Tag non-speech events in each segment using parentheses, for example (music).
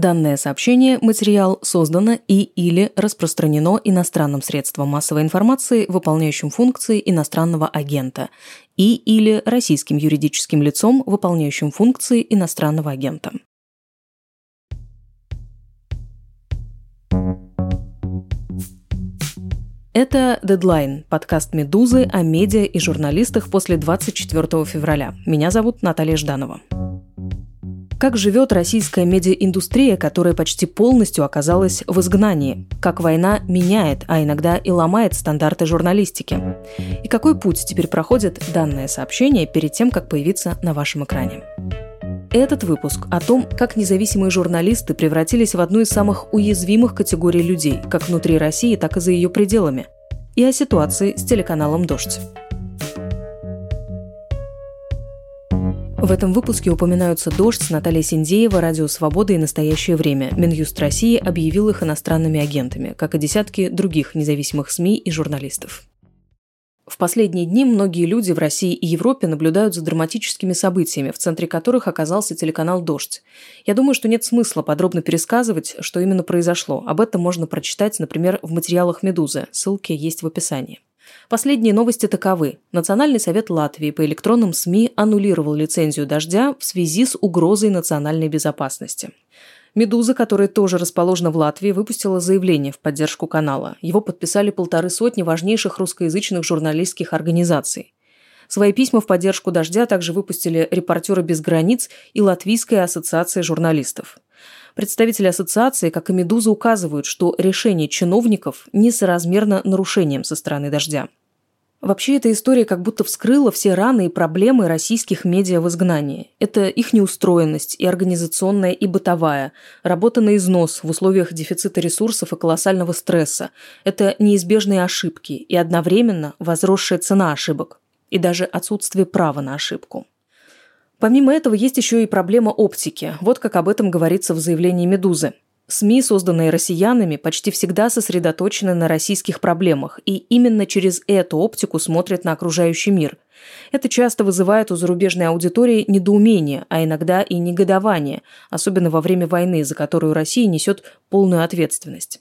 Данное сообщение, материал создано и или распространено иностранным средством массовой информации, выполняющим функции иностранного агента, и или российским юридическим лицом, выполняющим функции иностранного агента. Это «Дедлайн» – подкаст «Медузы» о медиа и журналистах после 24 февраля. Меня зовут Наталья Жданова. Как живет российская медиаиндустрия, которая почти полностью оказалась в изгнании? Как война меняет, а иногда и ломает стандарты журналистики? И какой путь теперь проходит данное сообщение перед тем, как появиться на вашем экране? Этот выпуск о том, как независимые журналисты превратились в одну из самых уязвимых категорий людей, как внутри России, так и за ее пределами. И о ситуации с телеканалом «Дождь». В этом выпуске упоминаются «Дождь» с Натальей Синдеева, «Радио Свобода» и «Настоящее время». Минюст России объявил их иностранными агентами, как и десятки других независимых СМИ и журналистов. В последние дни многие люди в России и Европе наблюдают за драматическими событиями, в центре которых оказался телеканал «Дождь». Я думаю, что нет смысла подробно пересказывать, что именно произошло. Об этом можно прочитать, например, в материалах «Медузы». Ссылки есть в описании. Последние новости таковы. Национальный совет Латвии по электронным СМИ аннулировал лицензию «Дождя» в связи с угрозой национальной безопасности. «Медуза», которая тоже расположена в Латвии, выпустила заявление в поддержку канала. Его подписали полторы сотни важнейших русскоязычных журналистских организаций. Свои письма в поддержку «Дождя» также выпустили «Репортеры без границ» и Латвийская ассоциация журналистов. Представители ассоциации, как и «Медуза», указывают, что решение чиновников несоразмерно нарушением со стороны «Дождя». Вообще, эта история как будто вскрыла все раны и проблемы российских медиа в изгнании. Это их неустроенность и организационная, и бытовая, работа на износ в условиях дефицита ресурсов и колоссального стресса. Это неизбежные ошибки и одновременно возросшая цена ошибок и даже отсутствие права на ошибку. Помимо этого есть еще и проблема оптики. Вот как об этом говорится в заявлении «Медузы». СМИ, созданные россиянами, почти всегда сосредоточены на российских проблемах, и именно через эту оптику смотрят на окружающий мир. Это часто вызывает у зарубежной аудитории недоумение, а иногда и негодование, особенно во время войны, за которую Россия несет полную ответственность.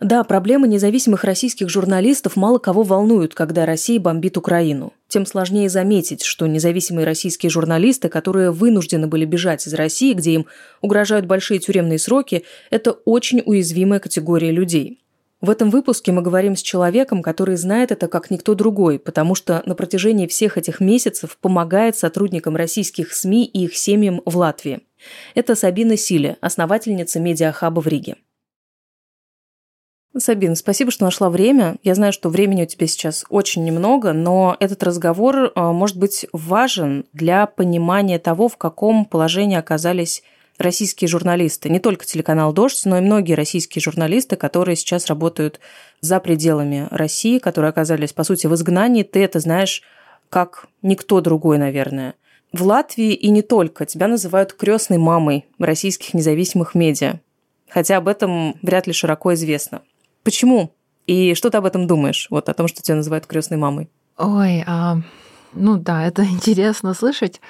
Да, проблемы независимых российских журналистов мало кого волнуют, когда Россия бомбит Украину. Тем сложнее заметить, что независимые российские журналисты, которые вынуждены были бежать из России, где им угрожают большие тюремные сроки, это очень уязвимая категория людей. В этом выпуске мы говорим с человеком, который знает это как никто другой, потому что на протяжении всех этих месяцев помогает сотрудникам российских СМИ и их семьям в Латвии. Это Сабина Силе, основательница медиахаба в Риге. Сабин, спасибо, что нашла время. Я знаю, что времени у тебя сейчас очень немного, но этот разговор э, может быть важен для понимания того, в каком положении оказались российские журналисты. Не только телеканал «Дождь», но и многие российские журналисты, которые сейчас работают за пределами России, которые оказались, по сути, в изгнании. Ты это знаешь как никто другой, наверное. В Латвии и не только тебя называют крестной мамой российских независимых медиа. Хотя об этом вряд ли широко известно. Почему? И что ты об этом думаешь? Вот о том, что тебя называют крестной мамой. Ой, а, ну да, (laughs) это интересно слышать.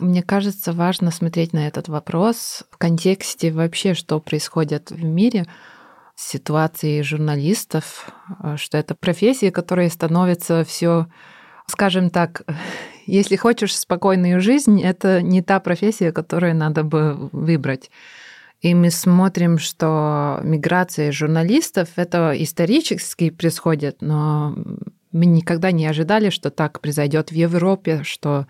Мне кажется, важно смотреть на этот вопрос в контексте вообще, что происходит в мире, ситуации журналистов, что это профессия, которая становится все, скажем так, (laughs) если хочешь спокойную жизнь, это не та профессия, которую надо бы выбрать. И мы смотрим, что миграция журналистов это исторически происходит, но мы никогда не ожидали, что так произойдет в Европе, что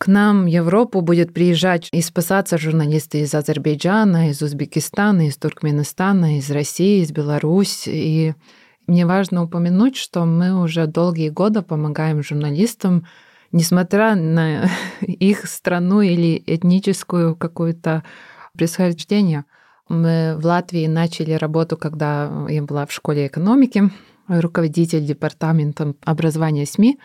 к нам в Европу будет приезжать и спасаться журналисты из Азербайджана, из Узбекистана, из Туркменистана, из России, из Беларуси. И мне важно упомянуть, что мы уже долгие годы помогаем журналистам, несмотря на (laughs) их страну или этническую какую-то происхождения. Мы в Латвии начали работу, когда я была в школе экономики, руководитель департамента образования СМИ.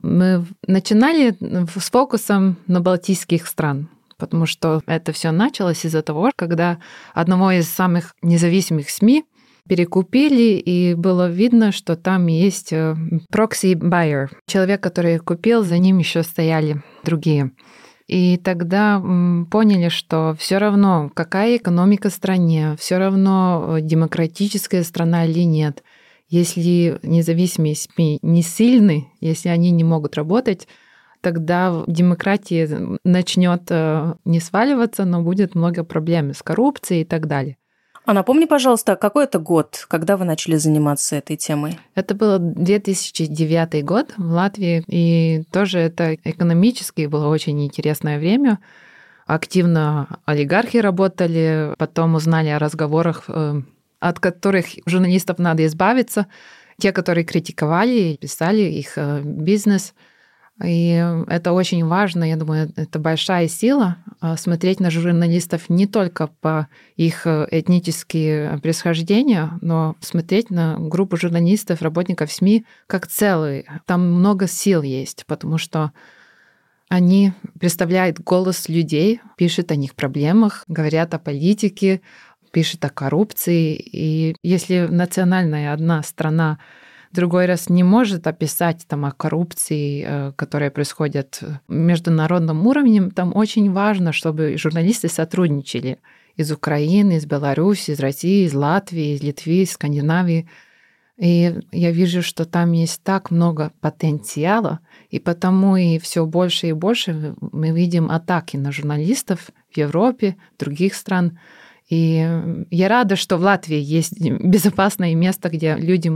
Мы начинали с фокусом на балтийских стран, потому что это все началось из-за того, когда одного из самых независимых СМИ перекупили, и было видно, что там есть proxy э, человек, который купил, за ним еще стояли другие. И тогда поняли, что все равно, какая экономика стране, все равно э, демократическая страна или нет. Если независимые СМИ не сильны, если они не могут работать, тогда демократия начнет э, не сваливаться, но будет много проблем с коррупцией и так далее. А напомни, пожалуйста, какой это год, когда вы начали заниматься этой темой? Это был 2009 год в Латвии, и тоже это экономически было очень интересное время. Активно олигархи работали, потом узнали о разговорах, э, от которых журналистов надо избавиться. Те, которые критиковали, писали их э, бизнес – и это очень важно, я думаю, это большая сила а, смотреть на журналистов не только по их э, этнические происхождения, но смотреть на группу журналистов, работников СМИ как целый. Там много сил есть, потому что они представляют голос людей, пишут о них проблемах, говорят о политике, пишут о коррупции. И если национальная одна страна другой раз не может описать там о коррупции, э, которая происходит международном уровне, там очень важно, чтобы журналисты сотрудничали из Украины, из Беларуси, из России, из Латвии, из Литвы, из Скандинавии. И я вижу, что там есть так много потенциала, и потому и все больше и больше мы видим атаки на журналистов в Европе, других стран. И я рада, что в Латвии есть безопасное место, где люди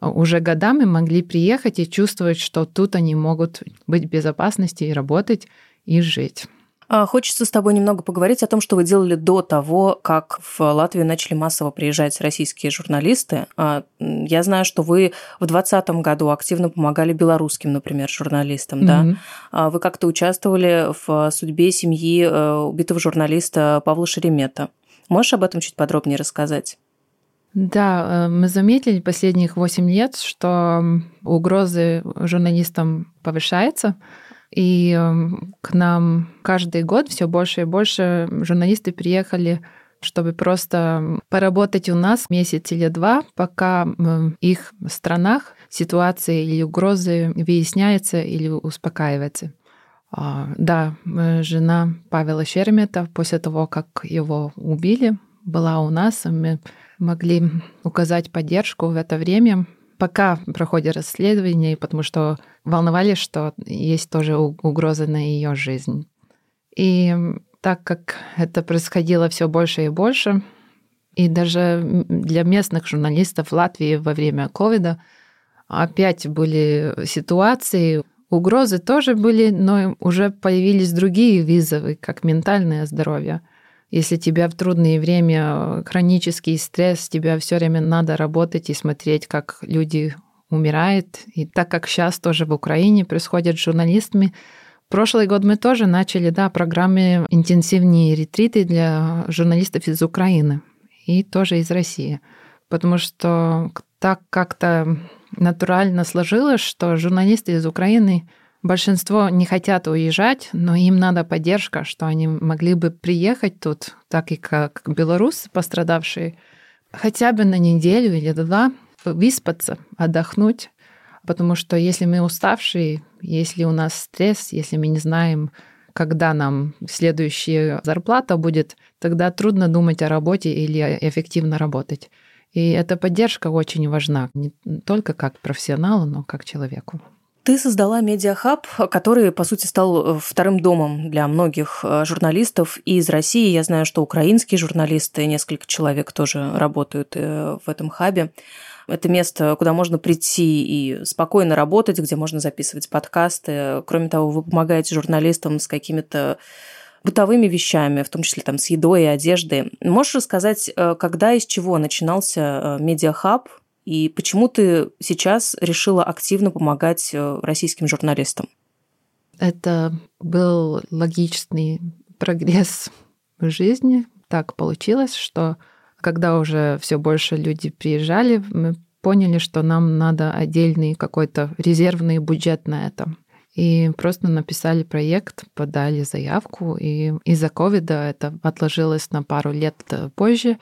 уже годами могли приехать и чувствовать, что тут они могут быть в безопасности и работать, и жить. А, хочется с тобой немного поговорить о том, что вы делали до того, как в Латвию начали массово приезжать российские журналисты. А, я знаю, что вы в 2020 году активно помогали белорусским, например, журналистам. Mm-hmm. Да? Вы как-то участвовали в судьбе семьи э, убитого журналиста Павла Шеремета. Можешь об этом чуть подробнее рассказать? Да, э, мы заметили последних 8 лет, что угрозы журналистам повышаются, и эм, к нам каждый год все больше и больше журналисты приехали чтобы просто поработать у нас месяц или два, пока в их странах ситуация или угрозы выясняются или успокаивается. А, да, э, жена Павела Шеремета после того, как его убили, была у нас, мы могли указать поддержку в это время, пока проходит расследование, потому что волновались, что есть тоже угроза на ее жизнь. И так как это происходило все больше и больше, и даже для местных журналистов Латвии во время ковида опять были ситуации, угрозы тоже были, но уже появились другие вызовы, как ментальное здоровье – если тебя в трудное время, хронический стресс, тебя все время надо работать и смотреть, как люди умирают. И так как сейчас тоже в Украине происходит с журналистами, прошлый год мы тоже начали, да, программы интенсивные ретриты для журналистов из Украины и тоже из России. Потому что так как-то натурально сложилось, что журналисты из Украины Большинство не хотят уезжать, но им надо поддержка, что они могли бы приехать тут, так и как белорусы пострадавшие, хотя бы на неделю или два, выспаться, отдохнуть. Потому что если мы уставшие, если у нас стресс, если мы не знаем, когда нам следующая зарплата будет, тогда трудно думать о работе или эффективно работать. И эта поддержка очень важна, не только как профессионалу, но как человеку. Ты создала медиахаб, который, по сути, стал э, вторым домом для многих э, журналистов и из России. Я знаю, что украинские журналисты, несколько человек тоже работают э, в этом хабе. Это место, куда можно прийти и спокойно работать, где можно записывать подкасты. Кроме того, вы помогаете журналистам с какими-то бытовыми вещами, в том числе там с едой и одеждой. Можешь рассказать, когда и с чего начинался медиахаб, и почему ты сейчас решила активно помогать э, российским журналистам? Это был логичный прогресс в жизни. Так получилось, что когда уже все больше люди приезжали, мы поняли, что нам надо отдельный какой-то резервный бюджет на это. И просто написали проект, подали заявку, и из-за ковида это отложилось на пару лет позже.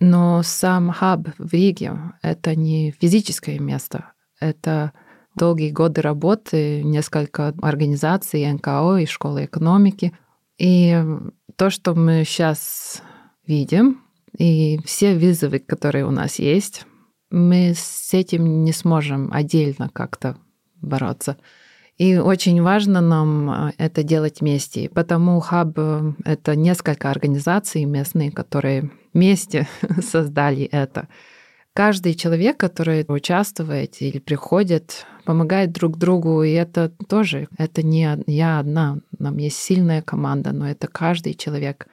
Но сам хаб в Риге — это не физическое место, это долгие годы работы, несколько организаций, НКО и школы экономики. И то, что мы сейчас видим, и все вызовы, которые у нас есть, мы с этим не сможем отдельно как-то бороться. И очень важно нам а, это делать вместе. Потому хаб э, — это несколько организаций местные, которые вместе (laughs) создали это. Каждый человек, который участвует или приходит, помогает друг другу, и это тоже, это не я одна, нам есть сильная команда, но это каждый человек.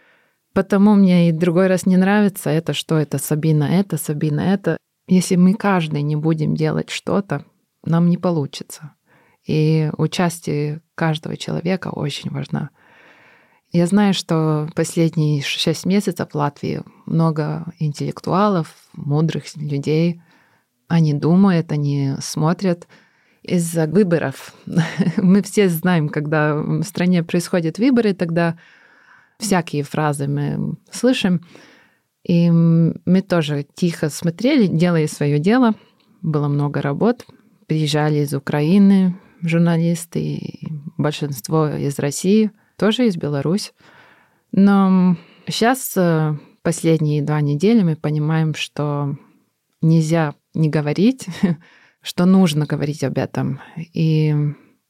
Потому мне и другой раз не нравится это, что это Сабина это, Сабина это. Если мы каждый не будем делать что-то, нам не получится. И участие каждого человека очень важно. Я знаю, что последние шесть месяцев в Латвии много интеллектуалов, мудрых людей. Они думают, они смотрят из-за выборов. (laughs) Мы все знаем, когда в стране происходят выборы, тогда всякие фразы мы слышим. И мы тоже тихо смотрели, делая свое дело. Было много работ. Приезжали из Украины, журналисты, большинство из России, тоже из Беларуси. Но сейчас, э, последние два недели, мы понимаем, что нельзя не говорить, (laughs) что нужно говорить об этом. И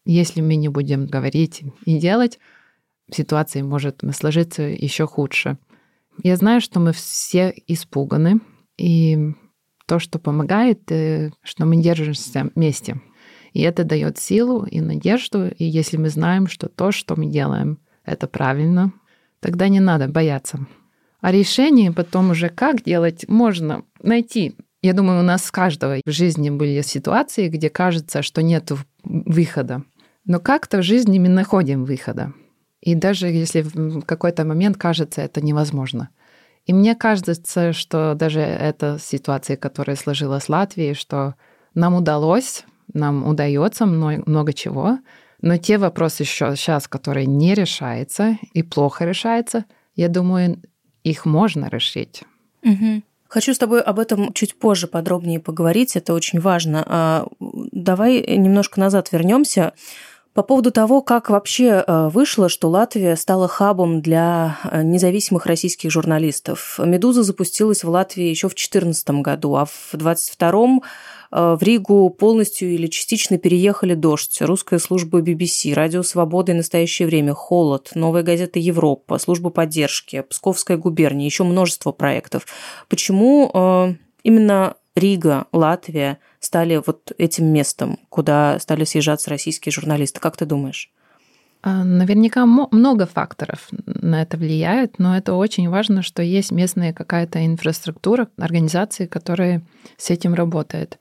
если мы не будем говорить и делать, ситуация может сложиться еще худше. Я знаю, что мы все испуганы, и то, что помогает, э, что мы держимся вместе. И это дает силу и надежду. И если мы знаем, что то, что мы делаем, это правильно, тогда не надо бояться. А решение потом уже как делать можно найти. Я думаю, у нас с каждого в жизни были ситуации, где кажется, что нет выхода. Но как-то в жизни мы находим выхода. И даже если в какой-то момент кажется это невозможно. И мне кажется, что даже эта ситуация, которая сложилась в Латвии, что нам удалось нам удается много, много чего, но те вопросы еще сейчас, которые не решаются и плохо решаются, я думаю, их можно решить. Угу. Хочу с тобой об этом чуть позже подробнее поговорить, это очень важно. А, давай немножко назад вернемся. По поводу того, как вообще э, вышло, что Латвия стала хабом для э, независимых российских журналистов. «Медуза» запустилась в Латвии еще в 2014 году, а в 2022 Э, в Ригу полностью или частично переехали «Дождь», русская служба BBC, радио «Свобода» и «Настоящее время», «Холод», новая газета «Европа», служба поддержки, Псковская губерния, еще множество проектов. Почему э, именно Рига, Латвия стали вот этим местом, куда стали съезжаться российские журналисты? Как ты думаешь? А, наверняка много факторов на это влияют, но это очень важно, что есть местная какая-то инфраструктура, организации, которые с этим работают.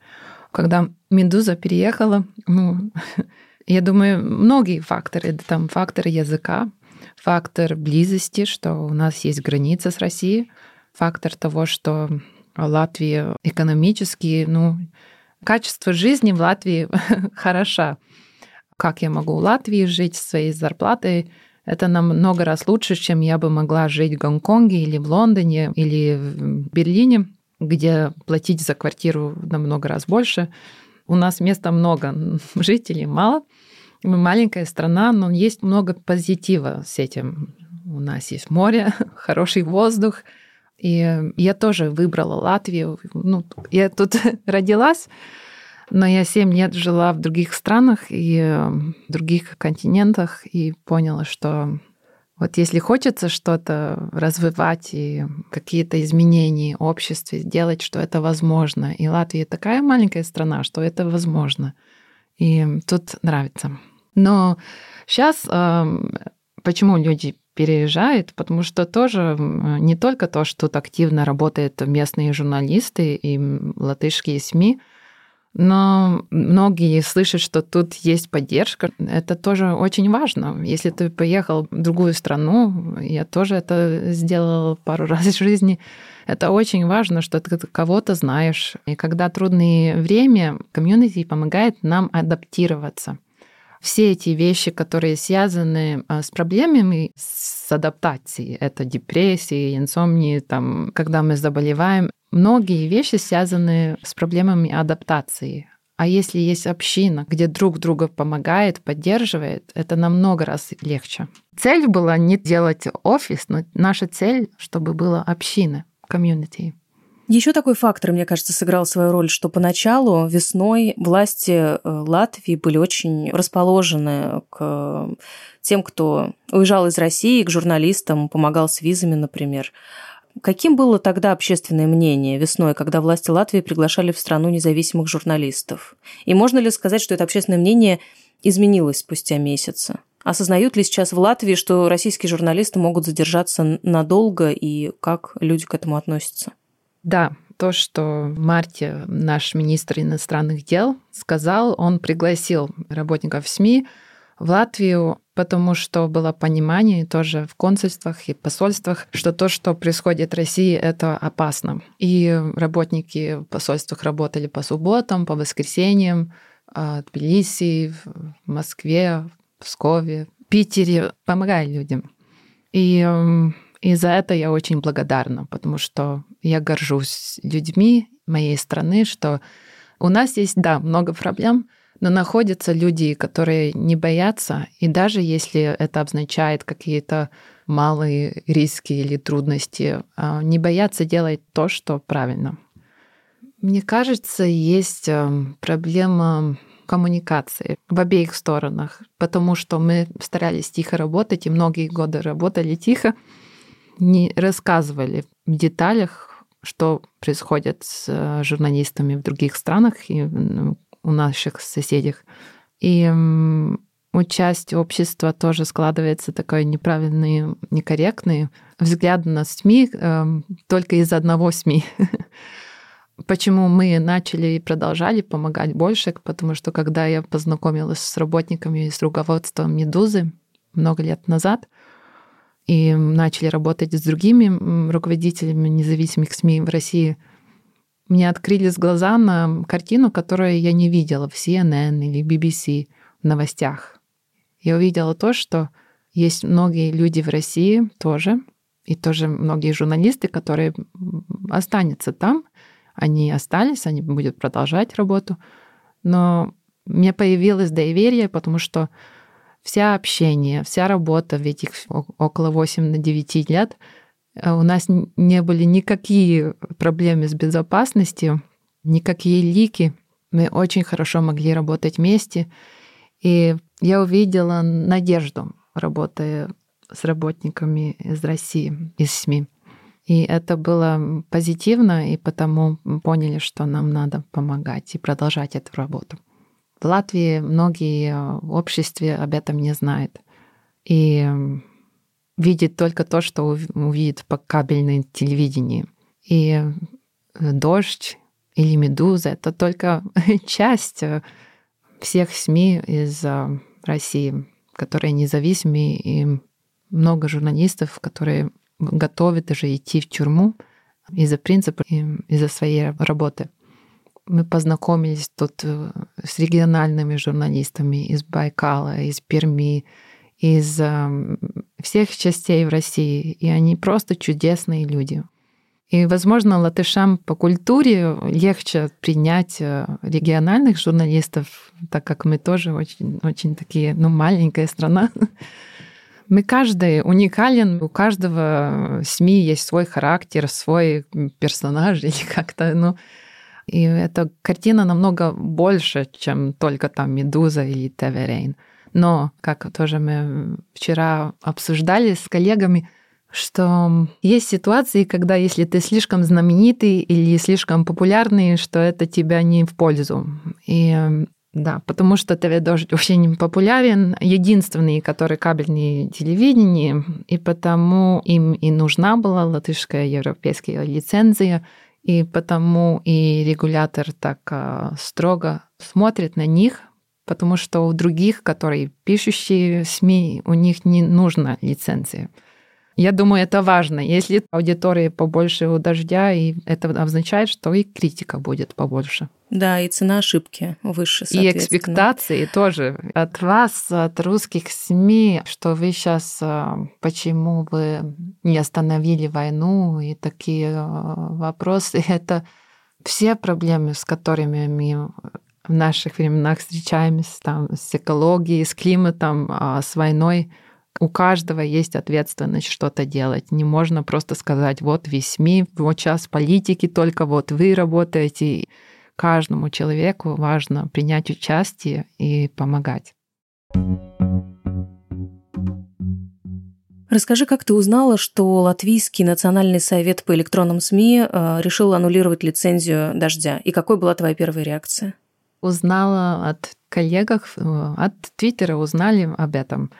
Когда Медуза переехала, ну, (laughs) я думаю, многие факторы, там фактор языка, фактор близости, что у нас есть граница с Россией, фактор того, что Латвия экономически, ну, качество жизни в Латвии (laughs) хороша как я могу в Латвии жить своей зарплатой, это намного раз лучше, чем я бы могла жить в Гонконге или в Лондоне или в Берлине, где платить за квартиру намного раз больше. У нас места много, (laughs) жителей мало. Мы маленькая страна, но есть много позитива с этим. У нас есть море, (laughs) хороший воздух. И я тоже выбрала Латвию. Ну, я тут (laughs) родилась, но я семь лет жила в других странах и э, в других континентах и поняла, что вот если хочется что-то развивать и какие-то изменения в обществе сделать, что это возможно. И Латвия такая маленькая страна, что это возможно. И тут нравится. Но сейчас эм, почему люди переезжают, потому что тоже не только то, что тут активно работают местные журналисты и латышские СМИ, но многие слышат, что тут есть поддержка. Это тоже очень важно. Если ты поехал в другую страну, я тоже это сделала пару (laughs) раз в жизни, это очень важно, что ты кого-то знаешь. И когда трудное время, комьюнити помогает нам адаптироваться. Все эти вещи, которые связаны а, с проблемами с адаптацией, это депрессия, инсомния, там, когда мы заболеваем, многие вещи связаны с проблемами адаптации. А если есть община, где друг друга помогает, поддерживает, это намного раз легче. Цель была не делать офис, но наша цель, чтобы была община, комьюнити. Еще такой фактор, мне кажется, сыграл свою роль, что поначалу весной власти э, Латвии были очень расположены к тем, кто уезжал из России, к журналистам, помогал с визами, например. Каким было тогда общественное мнение весной, когда власти Латвии приглашали в страну независимых журналистов? И можно ли сказать, что это общественное мнение изменилось спустя месяцы? Осознают ли сейчас в Латвии, что российские журналисты могут задержаться надолго и как люди к этому относятся? Да, то, что в марте наш министр иностранных дел сказал, он пригласил работников СМИ в Латвию, потому что было понимание тоже в консульствах и посольствах, что то, что происходит в России, это опасно. И работники в посольствах работали по субботам, по воскресеньям, в Тбилиси, в Москве, в Пскове, в Питере, помогали людям. И и за это я очень благодарна, потому что я горжусь людьми моей страны, что у нас есть, да, много проблем, но находятся люди, которые не боятся, и даже если это обозначает какие-то малые риски или трудности, а, не боятся делать то, что правильно. Мне кажется, есть эм, проблема коммуникации в обеих сторонах, потому что мы старались тихо работать, и многие годы работали тихо, не рассказывали в деталях, что происходит с э, журналистами в других странах и у наших соседей. И у части общества тоже складывается такой неправильный, некорректный взгляд на СМИ э, только из одного СМИ. (laughs) Почему мы начали и продолжали помогать больше? Потому что когда я познакомилась с работниками и с руководством «Медузы» много лет назад, и начали работать с другими руководителями независимых СМИ в России – мне открылись глаза на картину, которую я не видела в CNN или BBC в новостях. Я увидела то, что есть многие люди в России тоже, и тоже многие журналисты, которые останутся там. Они остались, они будут продолжать работу. Но мне появилось доверие, потому что вся общение, вся работа в этих около 8-9 лет — Э, у нас не были никакие проблемы с безопасностью, никакие лики. Мы очень хорошо могли работать вместе. И я увидела надежду, работая с работниками из России, из СМИ. И это было позитивно, и потому поняли, что нам надо помогать и продолжать эту работу. В Латвии многие в обществе об этом не знают. И видит только то, что увидит по кабельной телевидении. И э, дождь или медуза — это только (laughs) часть э, всех СМИ из э, России, которые независимые, и много журналистов, которые готовы даже идти в тюрьму из-за принципа из-за своей работы. Мы познакомились тут с региональными журналистами из Байкала, из Перми, из эм, всех частей в России, и они просто чудесные люди. И, возможно, латышам по культуре легче принять э, региональных журналистов, так как мы тоже очень, очень такие, ну, маленькая страна. (laughs) Мы каждый уникален, у каждого СМИ есть свой характер, свой персонаж (laughs) или как-то, ну, и эта картина намного больше, чем только там «Медуза» или «ТВ но, как тоже мы вчера обсуждали с коллегами, что есть ситуации, когда если ты слишком знаменитый или слишком популярный, что это тебя не в пользу. И да, потому что ТВ «Дождь» очень популярен, единственный, который кабельный телевидение, и потому им и нужна была латышская европейская лицензия, и потому и регулятор так а, строго смотрит на них, потому что у других, которые пишущие СМИ, у них не нужна лицензия. Я думаю, это важно. Если аудитории побольше у дождя, и это означает, что и критика будет побольше. Да, и цена ошибки выше, И экспектации тоже от вас, от русских СМИ, что вы сейчас, а, почему вы не остановили войну, и такие а, вопросы. (laughs) Это все проблемы, с которыми мы в наших временах встречаемся там, с экологией, с климатом, а с войной. У каждого есть ответственность что-то делать. Не можно просто сказать, вот весь СМИ, вот сейчас политики только, вот вы работаете. Каждому человеку важно принять участие и помогать. Расскажи, как ты узнала, что Латвийский национальный совет по электронным СМИ э, решил аннулировать лицензию «Дождя», и какой была твоя первая реакция? Узнала от коллегов, э, от Твиттера узнали об этом.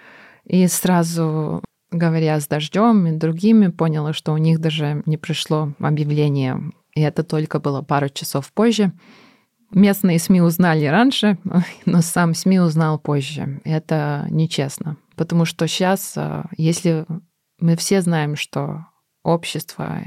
И сразу, говоря с «Дождем» и другими, поняла, что у них даже не пришло объявление. И это только было пару часов позже. Местные СМИ узнали раньше, (laughs) но сам СМИ узнал позже. Это нечестно. Потому что сейчас, а, если мы все знаем, что общество,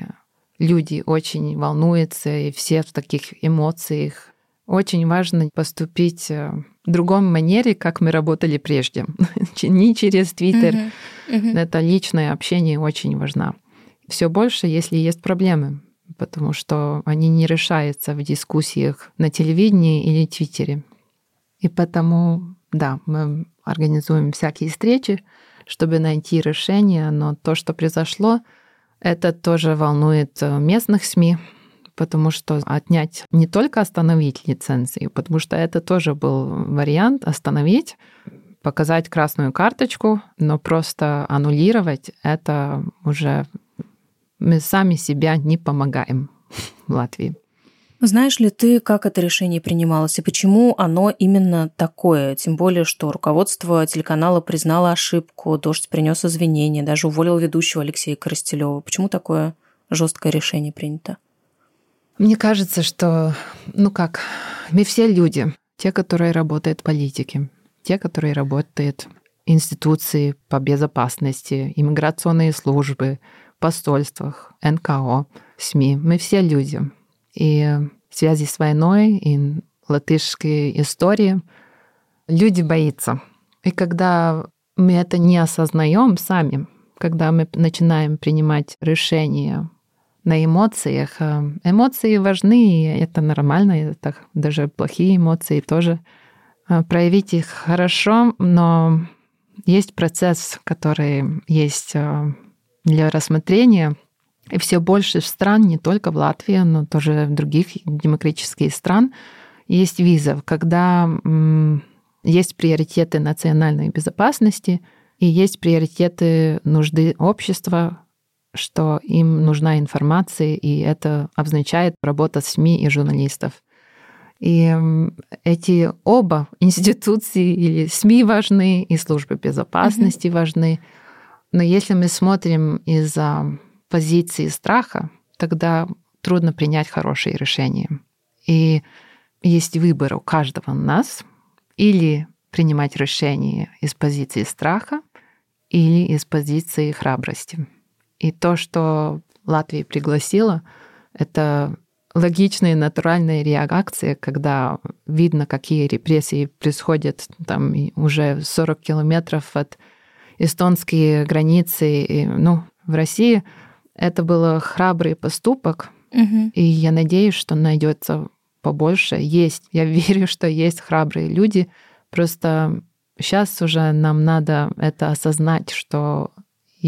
люди очень волнуются, и все в таких эмоциях, очень важно поступить а, в другом манере, как мы работали прежде. (laughs) Не через Твиттер. Uh-huh. Uh-huh. Это личное общение очень важно. Все больше, если есть проблемы, потому что они не решаются в дискуссиях на телевидении или Твиттере. И потому, да, мы организуем всякие встречи, чтобы найти решение, но то, что произошло, это тоже волнует э, местных СМИ, потому что отнять не только остановить лицензию, потому что это тоже был вариант остановить, показать красную карточку, но просто аннулировать это уже мы сами себя не помогаем (laughs) в Латвии. Знаешь ли ты, как это решение принималось и почему оно именно такое? Тем более, что руководство телеканала признало ошибку, Дождь принес извинения, даже уволил ведущего Алексея Коростелева. Почему такое жесткое решение принято? Мне кажется, что, ну как, мы все люди, те, которые работают в политике, те, которые работают в институции по безопасности, иммиграционные службы, посольствах, НКО, СМИ. Мы все люди. И в связи с войной и латышской историей люди боятся. И когда мы это не осознаем сами, когда мы начинаем принимать решения на эмоциях, э, эмоции важны, это нормально, это даже плохие эмоции тоже. Э, проявить их хорошо, но есть процесс, который есть э, для рассмотрения, и все больше стран, не только в Латвии, но тоже в других демократических стран, есть визов, когда есть приоритеты национальной безопасности и есть приоритеты нужды общества, что им нужна информация, и это означает работа СМИ и журналистов. И эти оба (laughs) институции или СМИ важны, и службы безопасности mm-hmm. важны. Но если мы смотрим из-за позиции страха, тогда трудно принять хорошие решения. И есть выбор у каждого нас или принимать решение из позиции страха или из позиции храбрости. И то, что Латвия пригласила, это логичная натуральная реакция, когда видно, какие репрессии происходят там уже 40 километров от эстонской границы. И, ну, в России это был храбрый поступок, угу. и я надеюсь, что найдется побольше. Есть, я (laughs) верю, что есть храбрые люди. Просто сейчас уже нам надо это осознать, что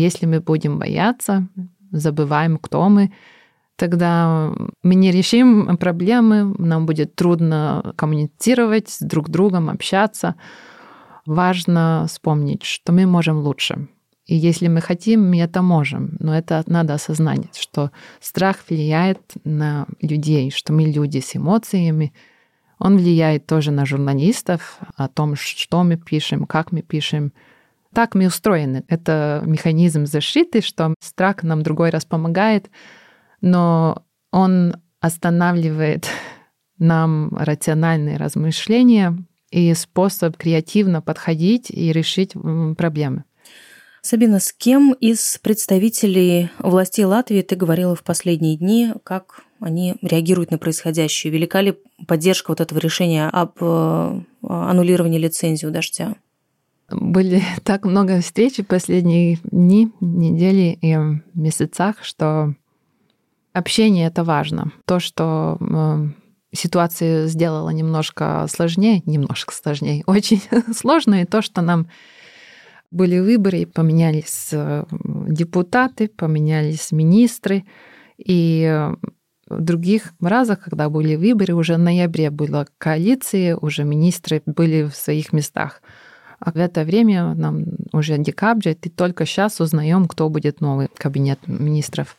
если мы будем бояться, забываем, кто мы, тогда мы не решим проблемы, нам будет трудно коммуницировать с друг другом, общаться. Важно вспомнить, что мы можем лучше. И если мы хотим, мы это можем. Но это надо осознать, что страх влияет на людей, что мы люди с эмоциями. Он влияет тоже на журналистов, о том, что мы пишем, как мы пишем. Так мы устроены. Это механизм защиты, что страх нам другой раз помогает, но он останавливает (laughs) нам рациональные размышления и способ креативно подходить и решить проблемы. Сабина, с кем из представителей властей Латвии ты говорила в последние дни, как они реагируют на происходящее? Велика ли поддержка вот этого решения об э, аннулировании лицензии у «Дождя»? Были (laughs) так много встреч в последние дни, недели и месяцах, что общение — это важно. То, что э, ситуацию сделала немножко сложнее, немножко сложнее, (laughs) очень (laughs) сложно, и то, что нам были выборы, поменялись э, депутаты, поменялись министры, и в других разах, когда были выборы, уже в ноябре была коалиция, уже министры были в своих местах. А в это время, нам уже декабрь, и только сейчас узнаем, кто будет новый кабинет министров.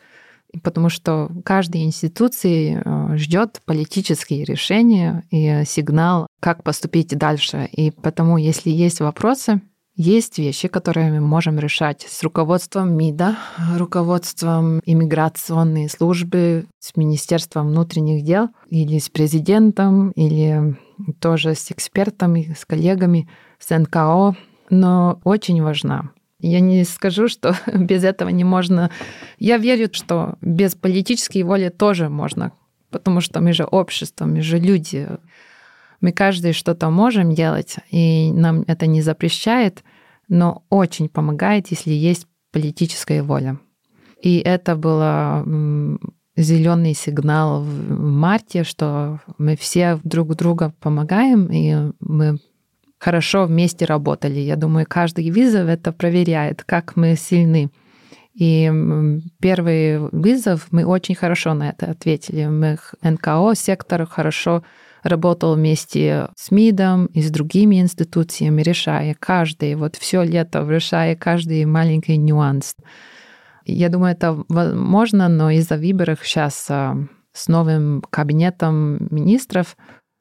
Потому что каждая институция э, ждет политические решения и сигнал, как поступить дальше. И потому, если есть вопросы, есть вещи, которые мы можем решать с руководством МИДа, руководством иммиграционной службы, с Министерством внутренних дел или с президентом, или тоже с экспертами, с коллегами, с НКО. Но очень важна я не скажу, что (laughs) без этого не можно. Я верю, что без политической воли тоже можно, потому что мы же общество, мы же люди. Мы каждый что-то можем делать, и нам это не запрещает, но очень помогает, если есть политическая воля. И это было зеленый сигнал в марте, что мы все друг другу помогаем, и мы хорошо вместе работали. Я думаю, каждый вызов это проверяет, как мы сильны. И первый вызов мы очень хорошо на это ответили. Мы НКО сектор хорошо работал вместе с МИДом и с другими институциями, решая каждый, вот все лето решая каждый маленький нюанс. Я думаю, это возможно, но из-за выборов сейчас а, с новым кабинетом министров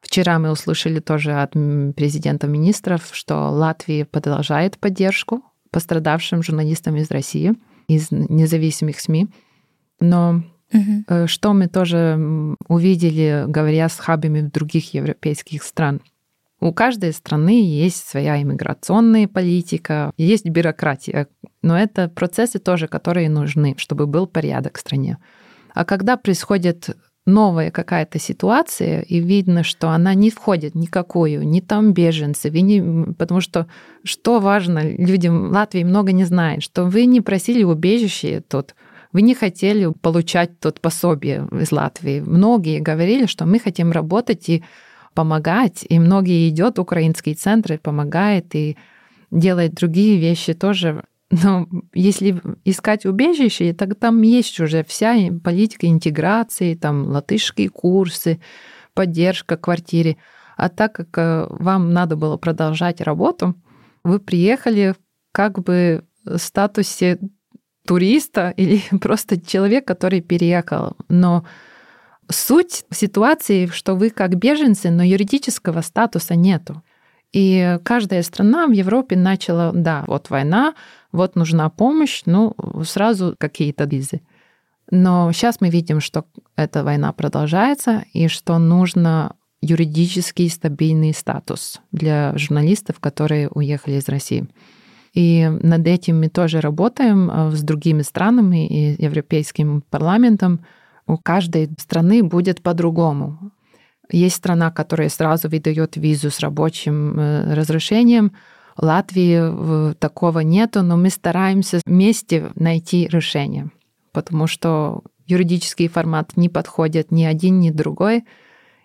Вчера мы услышали тоже от президента министров, что Латвия продолжает поддержку пострадавшим журналистам из России, из независимых СМИ. Но угу. что мы тоже увидели, говоря с хабами других европейских стран, у каждой страны есть своя иммиграционная политика, есть бюрократия, но это процессы тоже, которые нужны, чтобы был порядок в стране. А когда происходит новая какая-то ситуация, и видно, что она не входит никакую, ни там беженцы, вы не, потому что что важно, людям Латвии много не знают, что вы не просили убежище тут, вы не хотели получать тут пособие из Латвии. Многие говорили, что мы хотим работать и помогать, и многие идет украинские центры, помогает и делает другие вещи тоже но если искать убежище, так там есть уже вся политика интеграции, там латышские курсы, поддержка квартире. А так как э, вам надо было продолжать работу, вы приехали как бы в статусе туриста (laughs) или просто человек, который переехал. Но суть ситуации, что вы как беженцы, но юридического статуса нету. И каждая страна в Европе начала, да, вот война, вот нужна помощь, ну, сразу какие-то визы. Но сейчас мы видим, что эта война продолжается, и что нужно юридический стабильный статус для журналистов, которые уехали из России. И над этим мы тоже работаем э, с другими странами и Европейским парламентом. У каждой страны будет по-другому. Есть страна, которая сразу выдает визу с рабочим э, разрешением. В Латвии такого нету, но мы стараемся вместе найти решение, потому что юридический формат не подходит ни один, ни другой,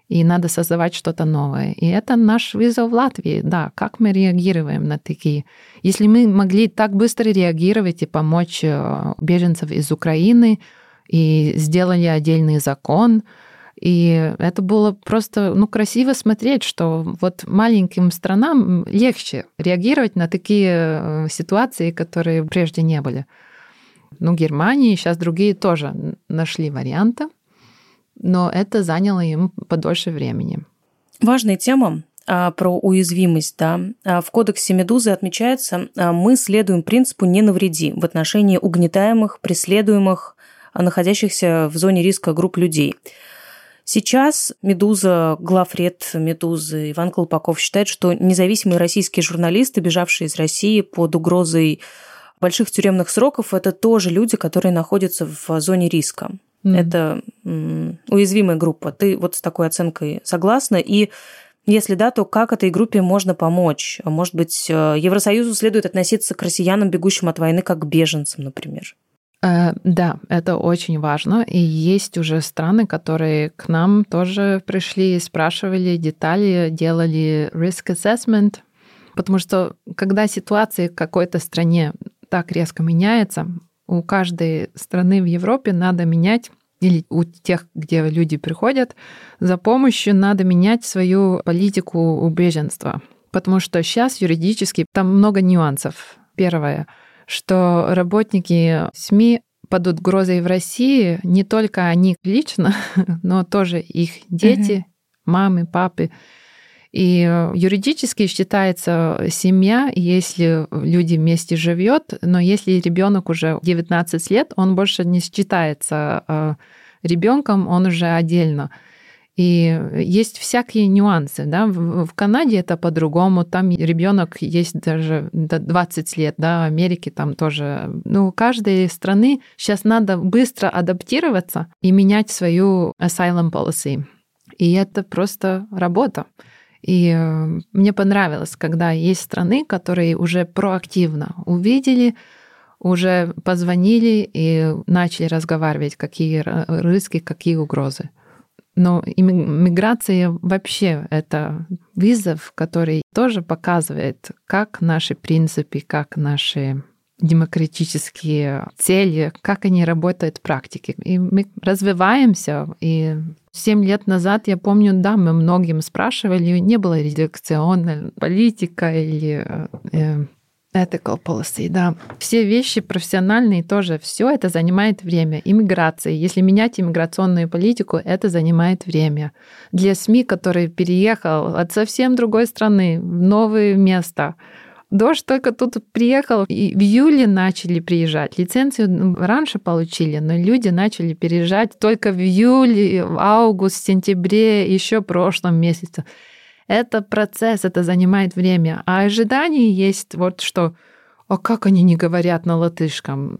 и надо создавать что-то новое. И это наш вызов в Латвии, да, как мы реагируем на такие. Если мы могли так быстро реагировать и помочь э, беженцам из Украины, и сделали отдельный закон, и это было просто ну, красиво смотреть, что вот маленьким странам легче реагировать на такие э, ситуации, которые прежде не были. Ну, Германии, сейчас другие тоже нашли варианты, но это заняло им подольше времени. Важная тема а, про уязвимость. Да. А, в кодексе Медузы отмечается, а, мы следуем принципу «не навреди» в отношении угнетаемых, преследуемых, находящихся в зоне риска групп людей – Сейчас «Медуза», главред «Медузы» Иван Колпаков считает, что независимые российские журналисты, бежавшие из России под угрозой больших тюремных сроков, это тоже люди, которые находятся в зоне риска. Mm. Это уязвимая группа. Ты вот с такой оценкой согласна? И если да, то как этой группе можно помочь? Может быть, э, Евросоюзу следует относиться к россиянам, бегущим от войны, как к беженцам, например? Э, да, это очень важно. И есть уже страны, которые к нам тоже пришли спрашивали детали, делали risk assessment. Потому что когда ситуация в какой-то стране так резко меняется, у каждой страны в Европе надо менять или у тех, где люди приходят за помощью, надо менять свою политику убеженства. Потому что сейчас юридически там много нюансов. Первое — что работники СМИ под угрозой в России не только они лично, (laughs) но тоже их дети, угу. мамы, папы. И э, юридически считается семья, если люди вместе живет, но если ребенок уже 19 лет, он больше не считается э, ребенком, он уже отдельно. И есть всякие нюансы. Да? В, Канаде это по-другому. Там ребенок есть даже до 20 лет, да, в Америке там тоже. Ну, у каждой страны сейчас надо быстро адаптироваться и менять свою asylum policy. И это просто работа. И э, мне понравилось, когда есть страны, которые уже проактивно увидели, уже позвонили и начали разговаривать, какие риски, какие угрозы. Но миграция вообще это вызов, который тоже показывает, как наши принципы, как наши демократические цели, как они работают в практике. И мы развиваемся. И семь лет назад, я помню, да, мы многим спрашивали, не было редакционной политика или э, Ethical policy, да. Все вещи профессиональные тоже, все это занимает время. Иммиграция. Если менять иммиграционную политику, это занимает время. Для СМИ, который переехал от совсем другой страны в новое место, Дождь только тут приехал, и в июле начали приезжать. Лицензию раньше получили, но люди начали переезжать только в июле, в август, сентябре, еще в прошлом месяце. Это процесс, это занимает время. А ожидание есть вот что, а как они не говорят на латышском?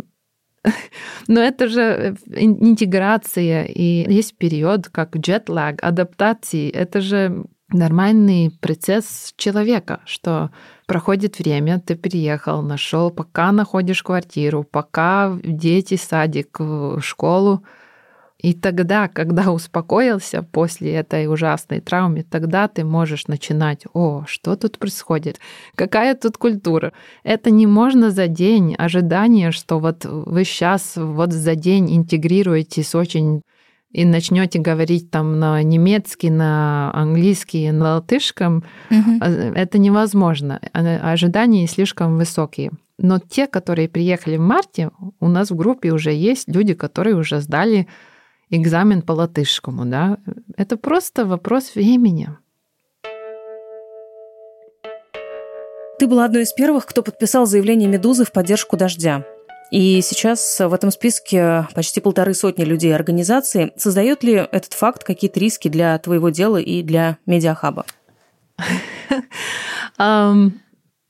(laughs) Но это же э, интеграция, и есть период, как джетлаг, адаптации. Это же нормальный процесс человека, что проходит время, ты приехал, нашел, пока находишь квартиру, пока дети, садик, школу, и тогда, когда успокоился после этой ужасной травмы, тогда ты можешь начинать, о, что тут происходит, какая тут культура. Это не можно за день. Ожидание, что вот вы сейчас вот за день интегрируетесь очень и начнете говорить там на немецкий, на английский, на латышском, угу. это невозможно. А, ожидания слишком высокие. Но те, которые приехали в марте, у нас в группе уже есть люди, которые уже сдали экзамен по латышскому, да, это просто вопрос времени. Ты была одной из первых, кто подписал заявление «Медузы» в поддержку «Дождя». И сейчас в этом списке почти полторы сотни людей и организаций. Создает ли этот факт какие-то риски для твоего дела и для медиахаба? (laughs) Мы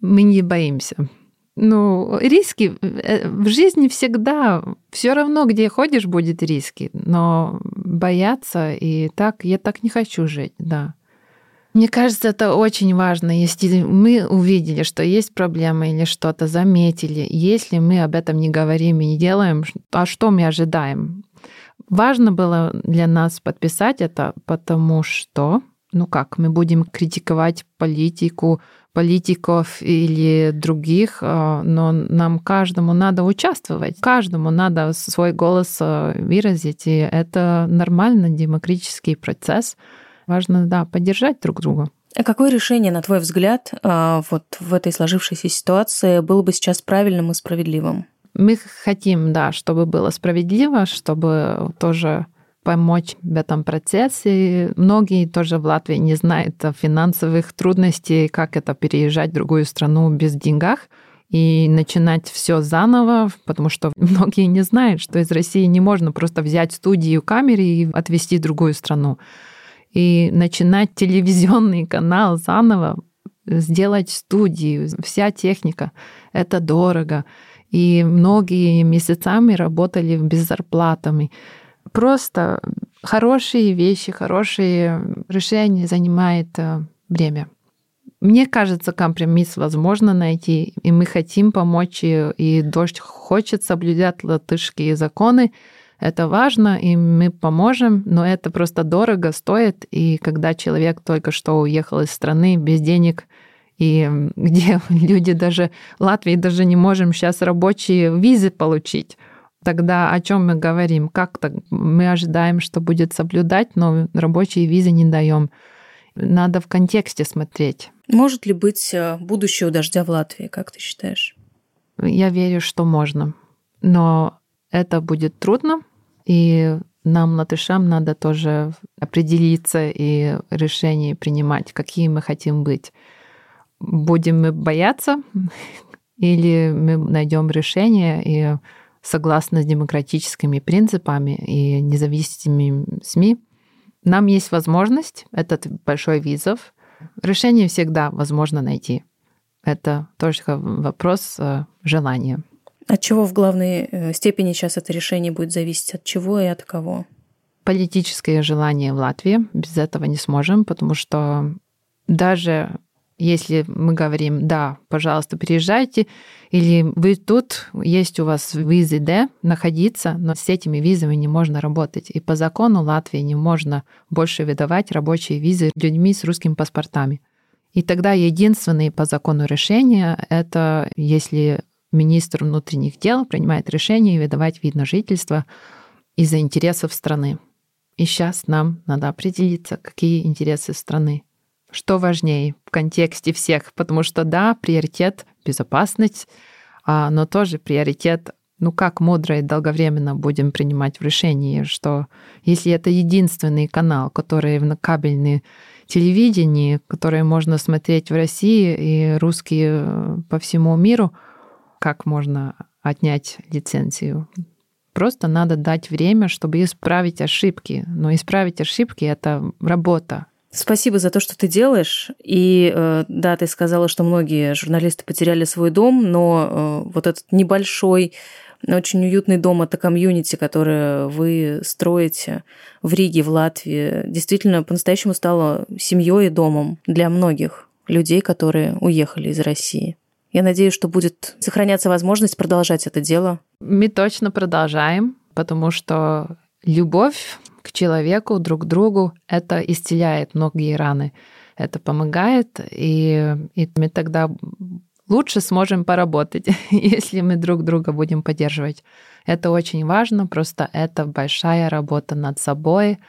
не боимся. Ну, риски э, в жизни всегда, все равно, где ходишь, будет риски, но бояться и так, я так не хочу жить, да. Мне кажется, это очень важно, если мы увидели, что есть проблема или что-то заметили, если мы об этом не говорим и не делаем, а что мы ожидаем? Важно было для нас подписать это, потому что, ну как, мы будем критиковать политику, политиков или других, э, но нам каждому надо участвовать, каждому надо свой голос э, выразить, и это нормальный демократический процесс. Важно, да, поддержать друг друга. А какое решение, на твой взгляд, э, вот в этой сложившейся ситуации было бы сейчас правильным и справедливым? Мы хотим, да, чтобы было справедливо, чтобы тоже помочь в этом процессе. Многие тоже в Латвии не знают финансовых трудностей, как это переезжать в другую страну без деньгах и начинать все заново, потому что (laughs) многие не знают, что из России не можно просто взять студию камеры и отвезти в другую страну. И начинать телевизионный канал заново, сделать студию, вся техника, это дорого. И многие месяцами работали без зарплатами просто хорошие вещи, хорошие решения занимает э, время. Мне кажется, компромисс возможно найти, и мы хотим помочь, и, и дождь хочет соблюдать латышские законы. Это важно, и мы поможем, но это просто дорого стоит. И когда человек только что уехал из страны без денег, и где (laughs) люди даже, Латвии даже не можем сейчас рабочие визы получить, тогда о чем мы говорим? Как то мы ожидаем, что будет соблюдать, но рабочие визы не даем. Надо в контексте смотреть. Может ли быть э, будущее у дождя в Латвии, как ты считаешь? Я верю, что можно. Но это будет трудно, и нам, латышам, надо тоже определиться и решения принимать, какие мы хотим быть. Будем мы бояться, (laughs) или мы найдем решение и согласно с демократическими принципами и независимыми СМИ, нам есть возможность, этот большой визов, решение всегда возможно найти. Это только вопрос э, желания. От чего в главной э, степени сейчас это решение будет зависеть? От чего и от кого? Политическое желание в Латвии. Без этого не сможем, потому что даже если мы говорим, да, пожалуйста, приезжайте, или вы тут, есть у вас визы Д, находиться, но с этими визами не можно работать. И по закону Латвии не можно больше выдавать рабочие визы людьми с русскими паспортами. И тогда единственное по закону решение — это если министр внутренних дел принимает решение выдавать вид на жительство из-за интересов страны. И сейчас нам надо определиться, какие интересы страны. Что важнее в контексте всех? Потому что да, приоритет — безопасность, а, но тоже приоритет ну как мудро и долговременно будем принимать в решении, что если это единственный канал, который в кабельное телевидении, который можно смотреть в России и русские э, по всему миру, как можно отнять лицензию? Просто надо дать время, чтобы исправить ошибки. Но исправить ошибки — это работа, Спасибо за то, что ты делаешь. И э, да, ты сказала, что многие журналисты потеряли свой дом, но э, вот этот небольшой, очень уютный дом, это комьюнити, которое вы строите в Риге, в Латвии, действительно по-настоящему стало семьей и домом для многих людей, которые уехали из России. Я надеюсь, что будет сохраняться возможность продолжать это дело. Мы точно продолжаем, потому что любовь к человеку, друг к другу, это исцеляет многие раны. Это помогает, и, и мы тогда лучше сможем поработать, (laughs) если мы друг друга будем поддерживать. Это очень важно, просто это большая работа над собой,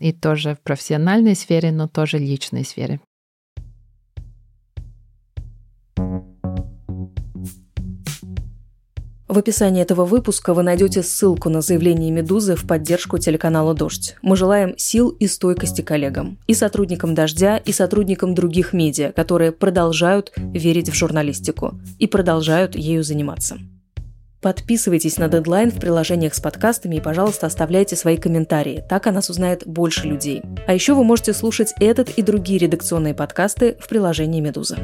и тоже в профессиональной сфере, но тоже личной сфере. В описании этого выпуска вы найдете ссылку на заявление «Медузы» в поддержку телеканала «Дождь». Мы желаем сил и стойкости коллегам, и сотрудникам «Дождя», и сотрудникам других медиа, которые продолжают верить в журналистику и продолжают ею заниматься. Подписывайтесь на дедлайн в приложениях с подкастами и, пожалуйста, оставляйте свои комментарии. Так о нас узнает больше людей. А еще вы можете слушать этот и другие редакционные подкасты в приложении «Медуза».